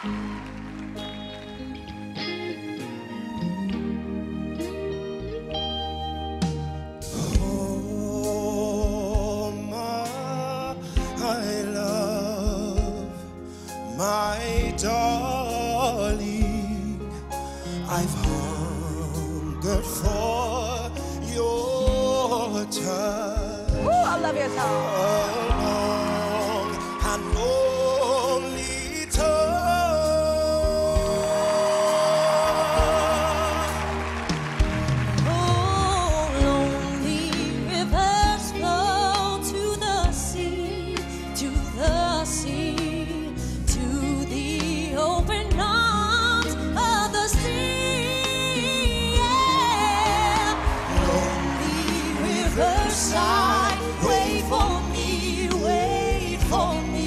Oh, my love, my darling, I've hungered for your touch. Ooh, I love your A conmigo.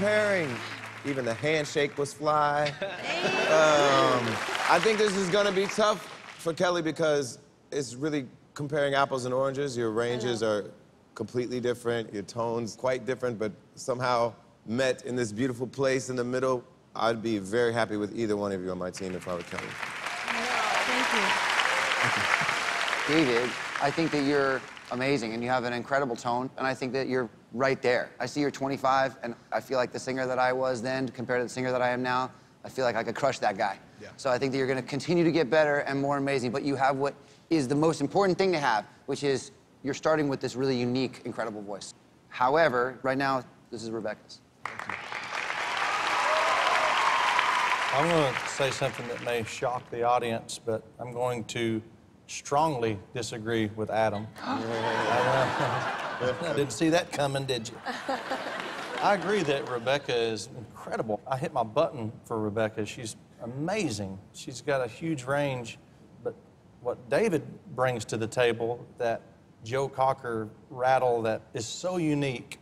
Beautiful pairing. Even the handshake was fly. Um, I think this is gonna be tough for Kelly because it's really comparing apples and oranges. Your ranges are completely different, your tones quite different, but somehow met in this beautiful place in the middle. I'd be very happy with either one of you on my team if I were Kelly. Thank you. David, I think that you're amazing and you have an incredible tone, and I think that you're right there. I see you're 25, and I feel like the singer that I was then compared to the singer that I am now, I feel like I could crush that guy. Yeah. So I think that you're gonna continue to get better and more amazing, but you have what is the most important thing to have, which is you're starting with this really unique, incredible voice. However, right now, this is Rebecca's. I'm going to say something that may shock the audience, but I'm going to strongly disagree with Adam. I didn't see that coming, did you? I agree that Rebecca is incredible. I hit my button for Rebecca. She's amazing. She's got a huge range, but what David brings to the table, that Joe Cocker rattle that is so unique.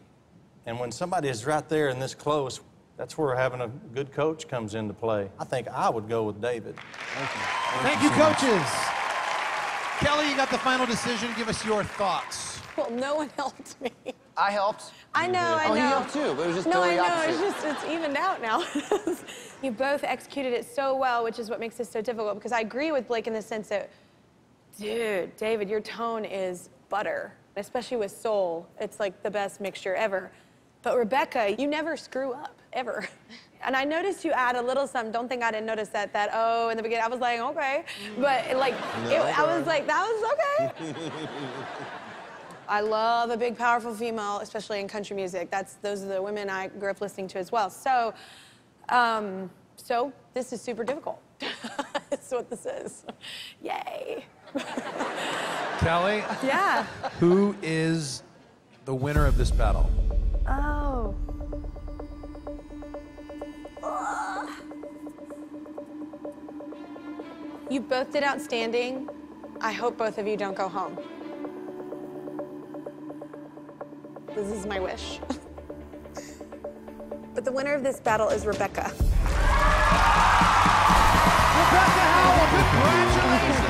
And when somebody is right there and this close, that's where having a good coach comes into play. I think I would go with David. Thank you, coaches. Kelly, you got the final decision. Give us your thoughts. Well, no one helped me. I helped. I know, I know. Oh, he helped too, but it was just no, I know. opposite. It's just it's evened out now. you both executed it so well, which is what makes this so difficult. Because I agree with Blake in the sense that, dude, David, your tone is butter, especially with soul. It's like the best mixture ever. But Rebecca, you never screw up ever. And I noticed you add a little something. Don't think I didn't notice that. That oh in the beginning. I was like okay, but like it, I was like that was okay. I love a big, powerful female, especially in country music. That's those are the women I grew up listening to as well. So, um, so this is super difficult. That's what this is. Yay. Kelly, Yeah. who is the winner of this battle? You both did outstanding. I hope both of you don't go home. This is my wish. but the winner of this battle is Rebecca. Rebecca Howell, congratulations.